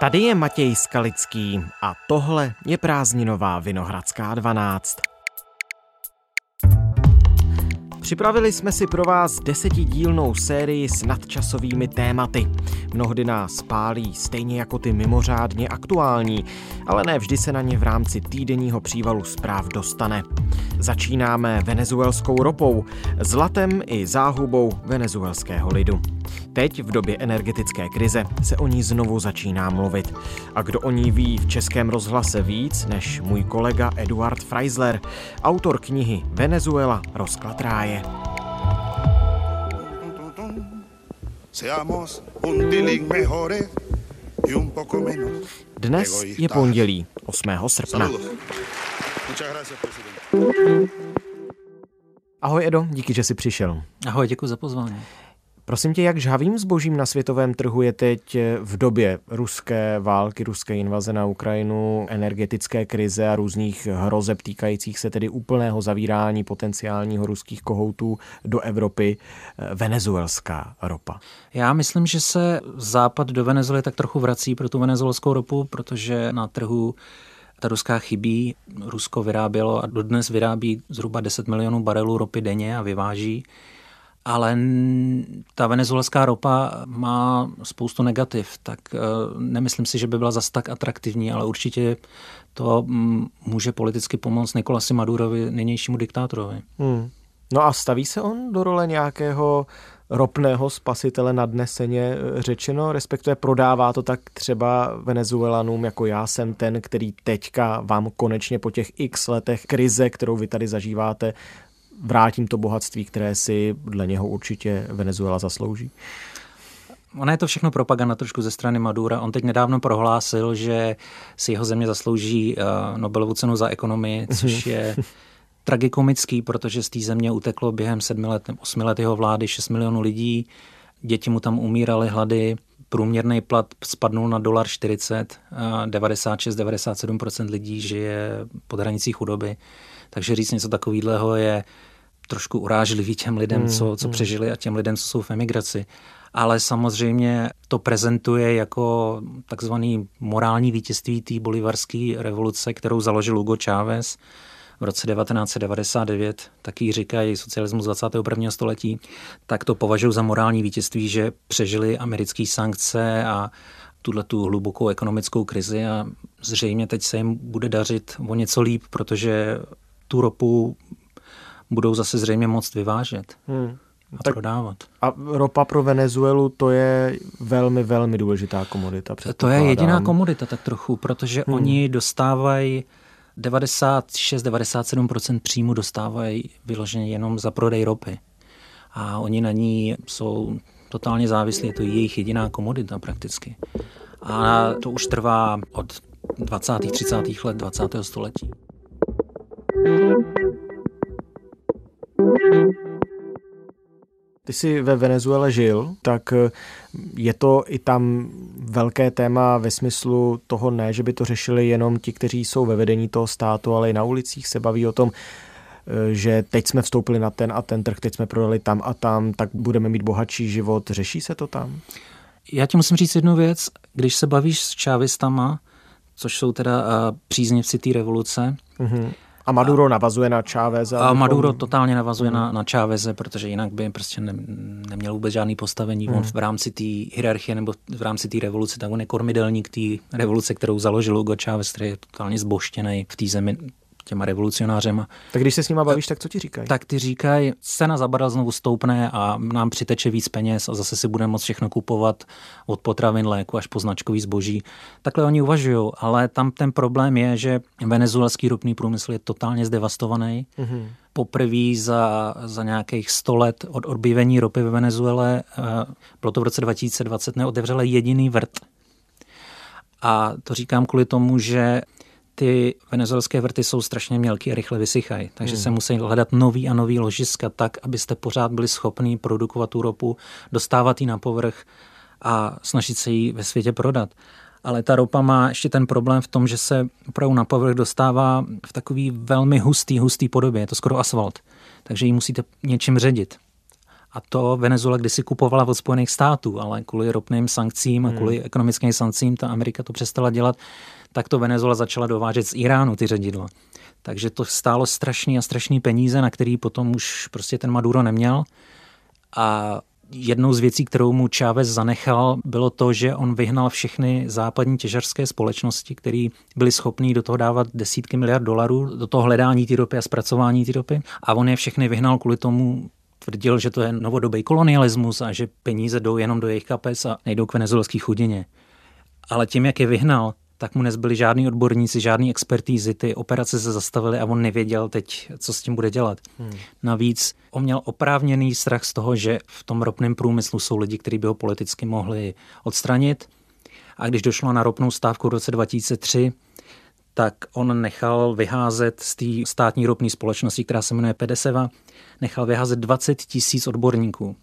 Tady je Matěj Skalický a tohle je prázdninová Vinohradská 12. Připravili jsme si pro vás desetidílnou sérii s nadčasovými tématy. Mnohdy nás pálí stejně jako ty mimořádně aktuální, ale ne vždy se na ně v rámci týdenního přívalu zpráv dostane. Začínáme venezuelskou ropou, zlatem i záhubou venezuelského lidu. Teď v době energetické krize se o ní znovu začíná mluvit. A kdo o ní ví v českém rozhlase víc než můj kolega Eduard Freisler, autor knihy Venezuela rozklad ráje. Dnes je pondělí 8. srpna. Ahoj Edo, díky, že jsi přišel. Ahoj, děkuji za pozvání. Prosím tě, jak žhavým zbožím na světovém trhu je teď v době ruské války, ruské invaze na Ukrajinu, energetické krize a různých hrozeb týkajících se tedy úplného zavírání potenciálního ruských kohoutů do Evropy eh, venezuelská ropa? Já myslím, že se západ do Venezuely tak trochu vrací pro tu venezuelskou ropu, protože na trhu ta ruská chybí. Rusko vyrábělo a dodnes vyrábí zhruba 10 milionů barelů ropy denně a vyváží ale ta venezuelská ropa má spoustu negativ, tak eh, nemyslím si, že by byla zas tak atraktivní, ale určitě to může politicky pomoct Nikolasi Madurovi, nynějšímu diktátorovi. Hmm. No a staví se on do role nějakého ropného spasitele nadneseně eh, řečeno, respektive prodává to tak třeba Venezuelanům, jako já jsem ten, který teďka vám konečně po těch x letech krize, kterou vy tady zažíváte, vrátím to bohatství, které si dle něho určitě Venezuela zaslouží? Ona je to všechno propaganda trošku ze strany Madura. On teď nedávno prohlásil, že si jeho země zaslouží uh, Nobelovu cenu za ekonomii, což je tragikomický, protože z té země uteklo během sedmi let, osmi let jeho vlády 6 milionů lidí, děti mu tam umíraly hlady, průměrný plat spadnul na dolar 40, 96-97% lidí žije pod hranicí chudoby. Takže říct něco takového je trošku urážlivý těm lidem, hmm, co, co hmm. přežili a těm lidem, co jsou v emigraci. Ale samozřejmě to prezentuje jako takzvaný morální vítězství té bolivarské revoluce, kterou založil Hugo Chávez v roce 1999, taky říkají socialismus 21. století, tak to považuji za morální vítězství, že přežili americké sankce a tuhle tu hlubokou ekonomickou krizi a zřejmě teď se jim bude dařit o něco líp, protože tu ropu budou zase zřejmě moct vyvážet. Hmm a tak prodávat. A ropa pro Venezuelu to je velmi, velmi důležitá komodita. To je jediná komodita tak trochu, protože hmm. oni dostávají 96-97% příjmu dostávají vyloženě jenom za prodej ropy. A oni na ní jsou totálně závislí, je to jejich jediná komodita prakticky. A to už trvá od 20. 30. let 20. století. Ty jsi ve Venezuele žil, tak eh, je to i tam velké téma ve smyslu toho ne, že by to řešili jenom ti, kteří jsou ve vedení toho státu, ale i na ulicích se baví o tom, eh, že teď jsme vstoupili na ten a ten trh, teď jsme prodali tam a tam, tak budeme mít bohatší život. Řeší se to tam? Já ti musím říct jednu věc. Když se bavíš s čávistama, což jsou teda uh, příznivci té revoluce, mm-hmm a Maduro navazuje na Cháveze? A Maduro totálně navazuje hmm. na, na Cháveze, protože jinak by prostě ne, neměl vůbec žádný postavení. Hmm. On v rámci té hierarchie nebo v rámci té revoluce, tak on je kormidelník té revoluce, kterou založil Hugo Chávez, který je totálně zboštěný v té zemi těma revolucionářema. Tak když se s nima bavíš, tak co ti říkají? Tak ty říkají, cena za barel znovu stoupne a nám přiteče víc peněz a zase si budeme moct všechno kupovat od potravin, léku až po značkový zboží. Takhle oni uvažují, ale tam ten problém je, že venezuelský ropný průmysl je totálně zdevastovaný. Mm-hmm. Poprvé za, za nějakých 100 let od objevení ropy ve Venezuele, eh, bylo to v roce 2020, neotevřela jediný vrt. A to říkám kvůli tomu, že ty venezuelské vrty jsou strašně mělké a rychle vysychají, takže hmm. se musí hledat nový a nový ložiska tak, abyste pořád byli schopni produkovat tu ropu, dostávat ji na povrch a snažit se ji ve světě prodat. Ale ta ropa má ještě ten problém v tom, že se opravdu na povrch dostává v takový velmi hustý, hustý podobě. Je to skoro asfalt. Takže ji musíte něčím ředit. A to Venezuela kdysi kupovala od Spojených států, ale kvůli ropným sankcím a hmm. kvůli ekonomickým sankcím ta Amerika to přestala dělat, tak to Venezuela začala dovážet z Iránu ty ředidla. Takže to stálo strašný a strašný peníze, na který potom už prostě ten Maduro neměl. A jednou z věcí, kterou mu Chávez zanechal, bylo to, že on vyhnal všechny západní těžařské společnosti, které byly schopné do toho dávat desítky miliard dolarů, do toho hledání té ropy a zpracování té ropy. A on je všechny vyhnal kvůli tomu, tvrdil, že to je novodobý kolonialismus a že peníze jdou jenom do jejich kapes a nejdou k venezuelské chudině. Ale tím, jak je vyhnal, tak mu nezbyli žádní odborníci, žádný expertízy, ty operace se zastavily a on nevěděl teď, co s tím bude dělat. Hmm. Navíc on měl oprávněný strach z toho, že v tom ropném průmyslu jsou lidi, kteří by ho politicky mohli odstranit. A když došlo na ropnou stávku v roce 2003, tak on nechal vyházet z té státní ropné společnosti, která se jmenuje Pedeseva, nechal vyházet 20 tisíc odborníků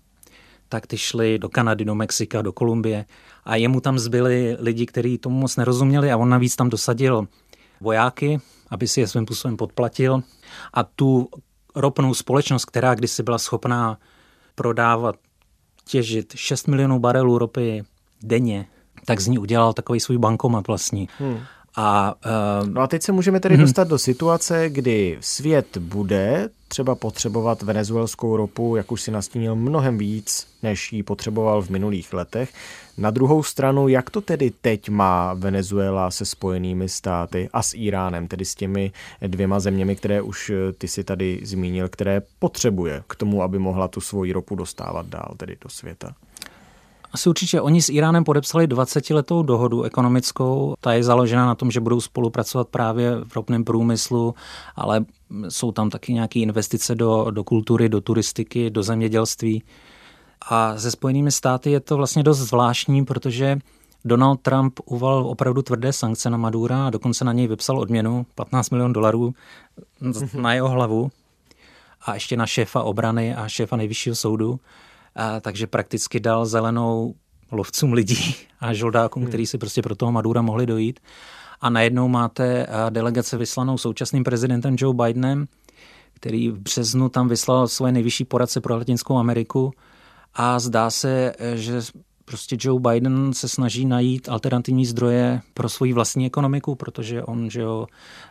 tak ty šli do Kanady, do Mexika, do Kolumbie a jemu tam zbyli lidi, kteří tomu moc nerozuměli a on navíc tam dosadil vojáky, aby si je svým způsobem podplatil a tu ropnou společnost, která kdysi byla schopná prodávat, těžit 6 milionů barelů ropy denně, tak z ní udělal takový svůj bankomat vlastní. Hmm. A, uh, no a teď se můžeme tedy mm-hmm. dostat do situace, kdy svět bude třeba potřebovat venezuelskou ropu, jak už si nastínil, mnohem víc, než ji potřeboval v minulých letech. Na druhou stranu, jak to tedy teď má Venezuela se spojenými státy a s Iránem, tedy s těmi dvěma zeměmi, které už eh, ty si tady zmínil, které potřebuje k tomu, aby mohla tu svoji ropu dostávat dál, tedy do světa? Asi určitě. Oni s Iránem podepsali 20-letou dohodu ekonomickou. Ta je založena na tom, že budou spolupracovat právě v ropném průmyslu, ale jsou tam taky nějaké investice do, do kultury, do turistiky, do zemědělství. A se Spojenými státy je to vlastně dost zvláštní, protože Donald Trump uval opravdu tvrdé sankce na Madura a dokonce na něj vypsal odměnu 15 milionů dolarů na jeho hlavu a ještě na šéfa obrany a šéfa nejvyššího soudu. A, takže prakticky dal zelenou lovcům lidí a žoldákům, hmm. kteří si prostě pro toho Madura mohli dojít. A najednou máte delegace vyslanou současným prezidentem Joe Bidenem, který v březnu tam vyslal svoje nejvyšší poradce pro Latinskou Ameriku a zdá se, že prostě Joe Biden se snaží najít alternativní zdroje pro svoji vlastní ekonomiku, protože on že jo,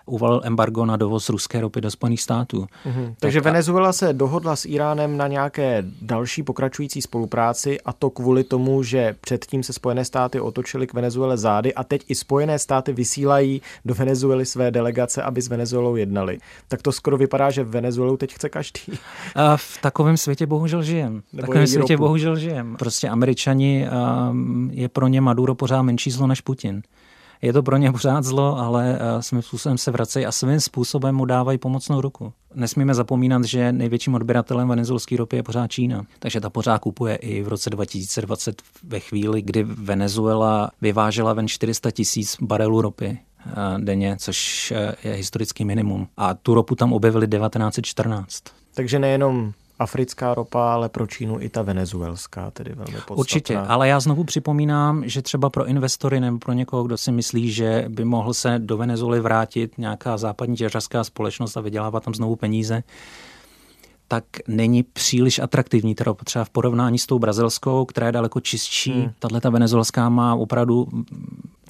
uvalil embargo na dovoz ruské ropy do Spojených států. Mm-hmm. Takže Venezuela se dohodla s Iránem na nějaké další pokračující spolupráci a to kvůli tomu, že předtím se Spojené státy otočily k Venezuele zády a teď i Spojené státy vysílají do Venezuely své delegace, aby s Venezuelou jednali. Tak to skoro vypadá, že Venezuelu teď chce každý. A v takovém světě bohužel žijem. V takovém světě bohužel žijem. Prostě američani je pro ně Maduro pořád menší zlo než Putin. Je to pro ně pořád zlo, ale svým způsobem se vracejí a svým způsobem mu dávají pomocnou ruku. Nesmíme zapomínat, že největším odběratelem venezuelské ropy je pořád Čína. Takže ta pořád kupuje i v roce 2020 ve chvíli, kdy Venezuela vyvážela ven 400 tisíc barelů ropy denně, což je historický minimum. A tu ropu tam objevili 1914. Takže nejenom africká ropa, ale pro Čínu i ta venezuelská, tedy velmi podstatná. Určitě, ale já znovu připomínám, že třeba pro investory nebo pro někoho, kdo si myslí, že by mohl se do Venezuely vrátit nějaká západní těžařská společnost a vydělávat tam znovu peníze, tak není příliš atraktivní, teda třeba v porovnání s tou brazilskou, která je daleko čistší. Hmm. Tahle ta venezuelská má opravdu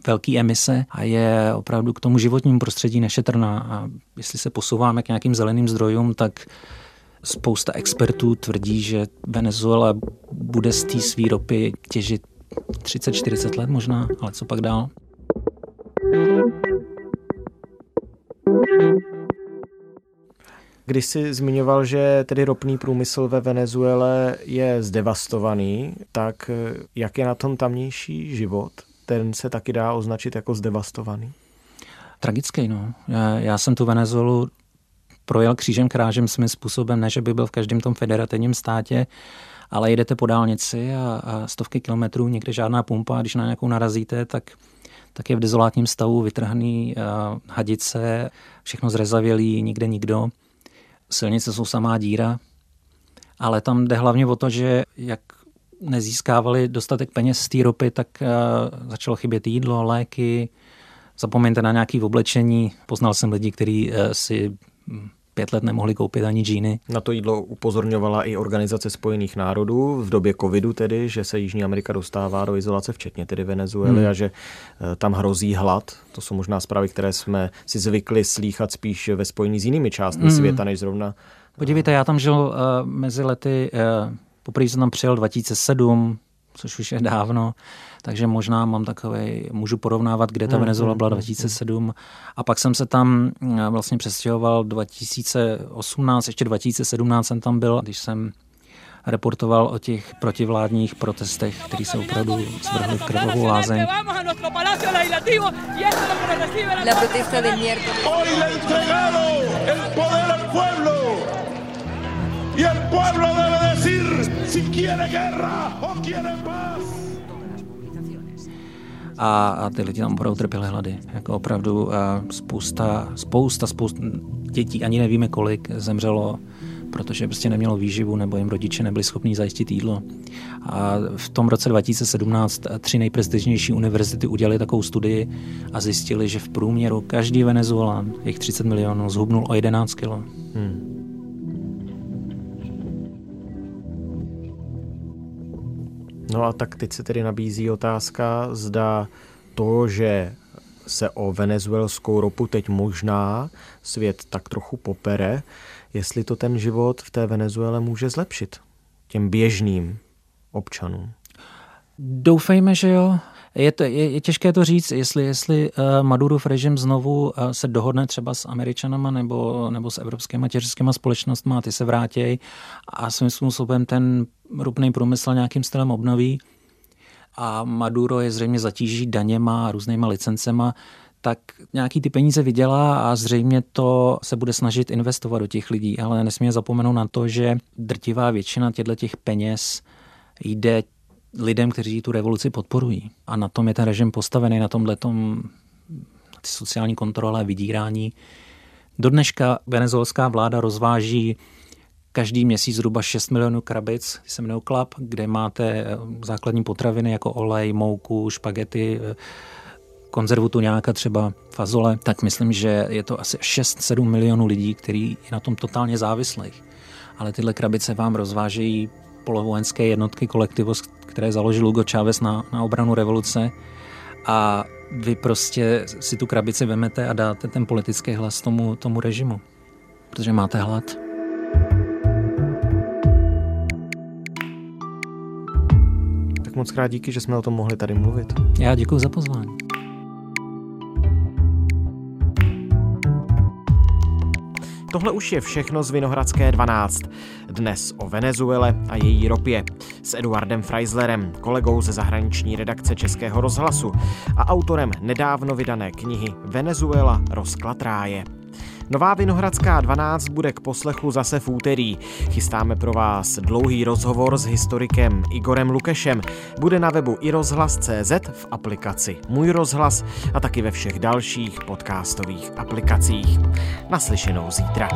velký emise a je opravdu k tomu životnímu prostředí nešetrná. A jestli se posouváme k nějakým zeleným zdrojům, tak Spousta expertů tvrdí, že Venezuela bude z té svý ropy těžit 30-40 let možná, ale co pak dál? Když jsi zmiňoval, že tedy ropný průmysl ve Venezuele je zdevastovaný, tak jak je na tom tamnější život? Ten se taky dá označit jako zdevastovaný? Tragický, no. Já, já jsem tu Venezuelu projel křížem krážem svým způsobem, ne, že by byl v každém tom federativním státě, ale jedete po dálnici a, a stovky kilometrů, někde žádná pumpa, a když na nějakou narazíte, tak, tak je v dezolátním stavu vytrhaný uh, hadice, všechno zrezavělý, nikde nikdo. Silnice jsou samá díra, ale tam jde hlavně o to, že jak nezískávali dostatek peněz z té ropy, tak uh, začalo chybět jídlo, léky, zapomeňte na nějaké oblečení. Poznal jsem lidi, kteří uh, si pět let nemohli koupit ani džíny. Na to jídlo upozorňovala i Organizace spojených národů v době covidu tedy, že se Jižní Amerika dostává do izolace, včetně tedy Venezuely hmm. a že eh, tam hrozí hlad. To jsou možná zprávy, které jsme si zvykli slýchat spíš ve spojení s jinými částmi hmm. světa, než zrovna. Podívejte, já tam žil uh, mezi lety, uh, poprvé jsem tam přijel 2007, což už je dávno, takže možná mám takový, můžu porovnávat, kde ta mm, Venezuela byla 2007 mm, mm, a pak jsem se tam eh, vlastně přestěhoval 2018, ještě 2017 jsem tam byl, když jsem reportoval o těch protivládních protestech, které se opravdu zvrhly v krvavou lázeň. La protesta del miércoles. Hoy le entregado el poder al pueblo. Y el pueblo debe decir si quiere guerra o quiere paz. A, a ty lidi tam opravdu trpěli hlady. Jako opravdu a spousta, spousta, spousta dětí, ani nevíme kolik, zemřelo protože prostě nemělo výživu nebo jim rodiče nebyli schopni zajistit jídlo. A v tom roce 2017 tři nejprestižnější univerzity udělali takovou studii a zjistili, že v průměru každý Venezuelan, jich 30 milionů, zhubnul o 11 kg. Hmm. No a tak teď se tedy nabízí otázka, zda to, že se o venezuelskou ropu teď možná svět tak trochu popere, jestli to ten život v té Venezuele může zlepšit těm běžným občanům. Doufejme, že jo. Je, to, je, je těžké to říct, jestli, jestli uh, Madurov režim znovu uh, se dohodne třeba s Američanama nebo, nebo s evropskými těžskými společnostmi a ty se vrátí a svým způsobem ten ropný průmysl nějakým stylem obnoví. A Maduro je zřejmě zatíží daněma a různýma licencema, tak nějaký ty peníze vydělá a zřejmě to se bude snažit investovat do těch lidí, ale nesmíme zapomenout na to, že drtivá většina těchto těch peněz jde lidem, kteří tu revoluci podporují. A na tom je ten režim postavený, na tomhle tom ty sociální kontrole, vydírání. Do dneška venezuelská vláda rozváží každý měsíc zhruba 6 milionů krabic, se jmenují klap, kde máte základní potraviny jako olej, mouku, špagety, konzervu tuňáka, třeba fazole, tak myslím, že je to asi 6-7 milionů lidí, který je na tom totálně závislých. Ale tyhle krabice vám rozvážejí polovojenské jednotky kolektivu, které založil Hugo Chávez na, na obranu revoluce a vy prostě si tu krabici vemete a dáte ten politický hlas tomu, tomu režimu, protože máte hlad. Tak moc krát díky, že jsme o tom mohli tady mluvit. Já děkuji za pozvání. Tohle už je všechno z Vinohradské 12. Dnes o Venezuele a její ropě. S Eduardem Freislerem, kolegou ze zahraniční redakce Českého rozhlasu a autorem nedávno vydané knihy Venezuela rozklad ráje. Nová Vinohradská 12 bude k poslechu zase v úterý. Chystáme pro vás dlouhý rozhovor s historikem Igorem Lukešem. Bude na webu i rozhlas.cz v aplikaci Můj rozhlas a taky ve všech dalších podcastových aplikacích. Naslyšenou zítra.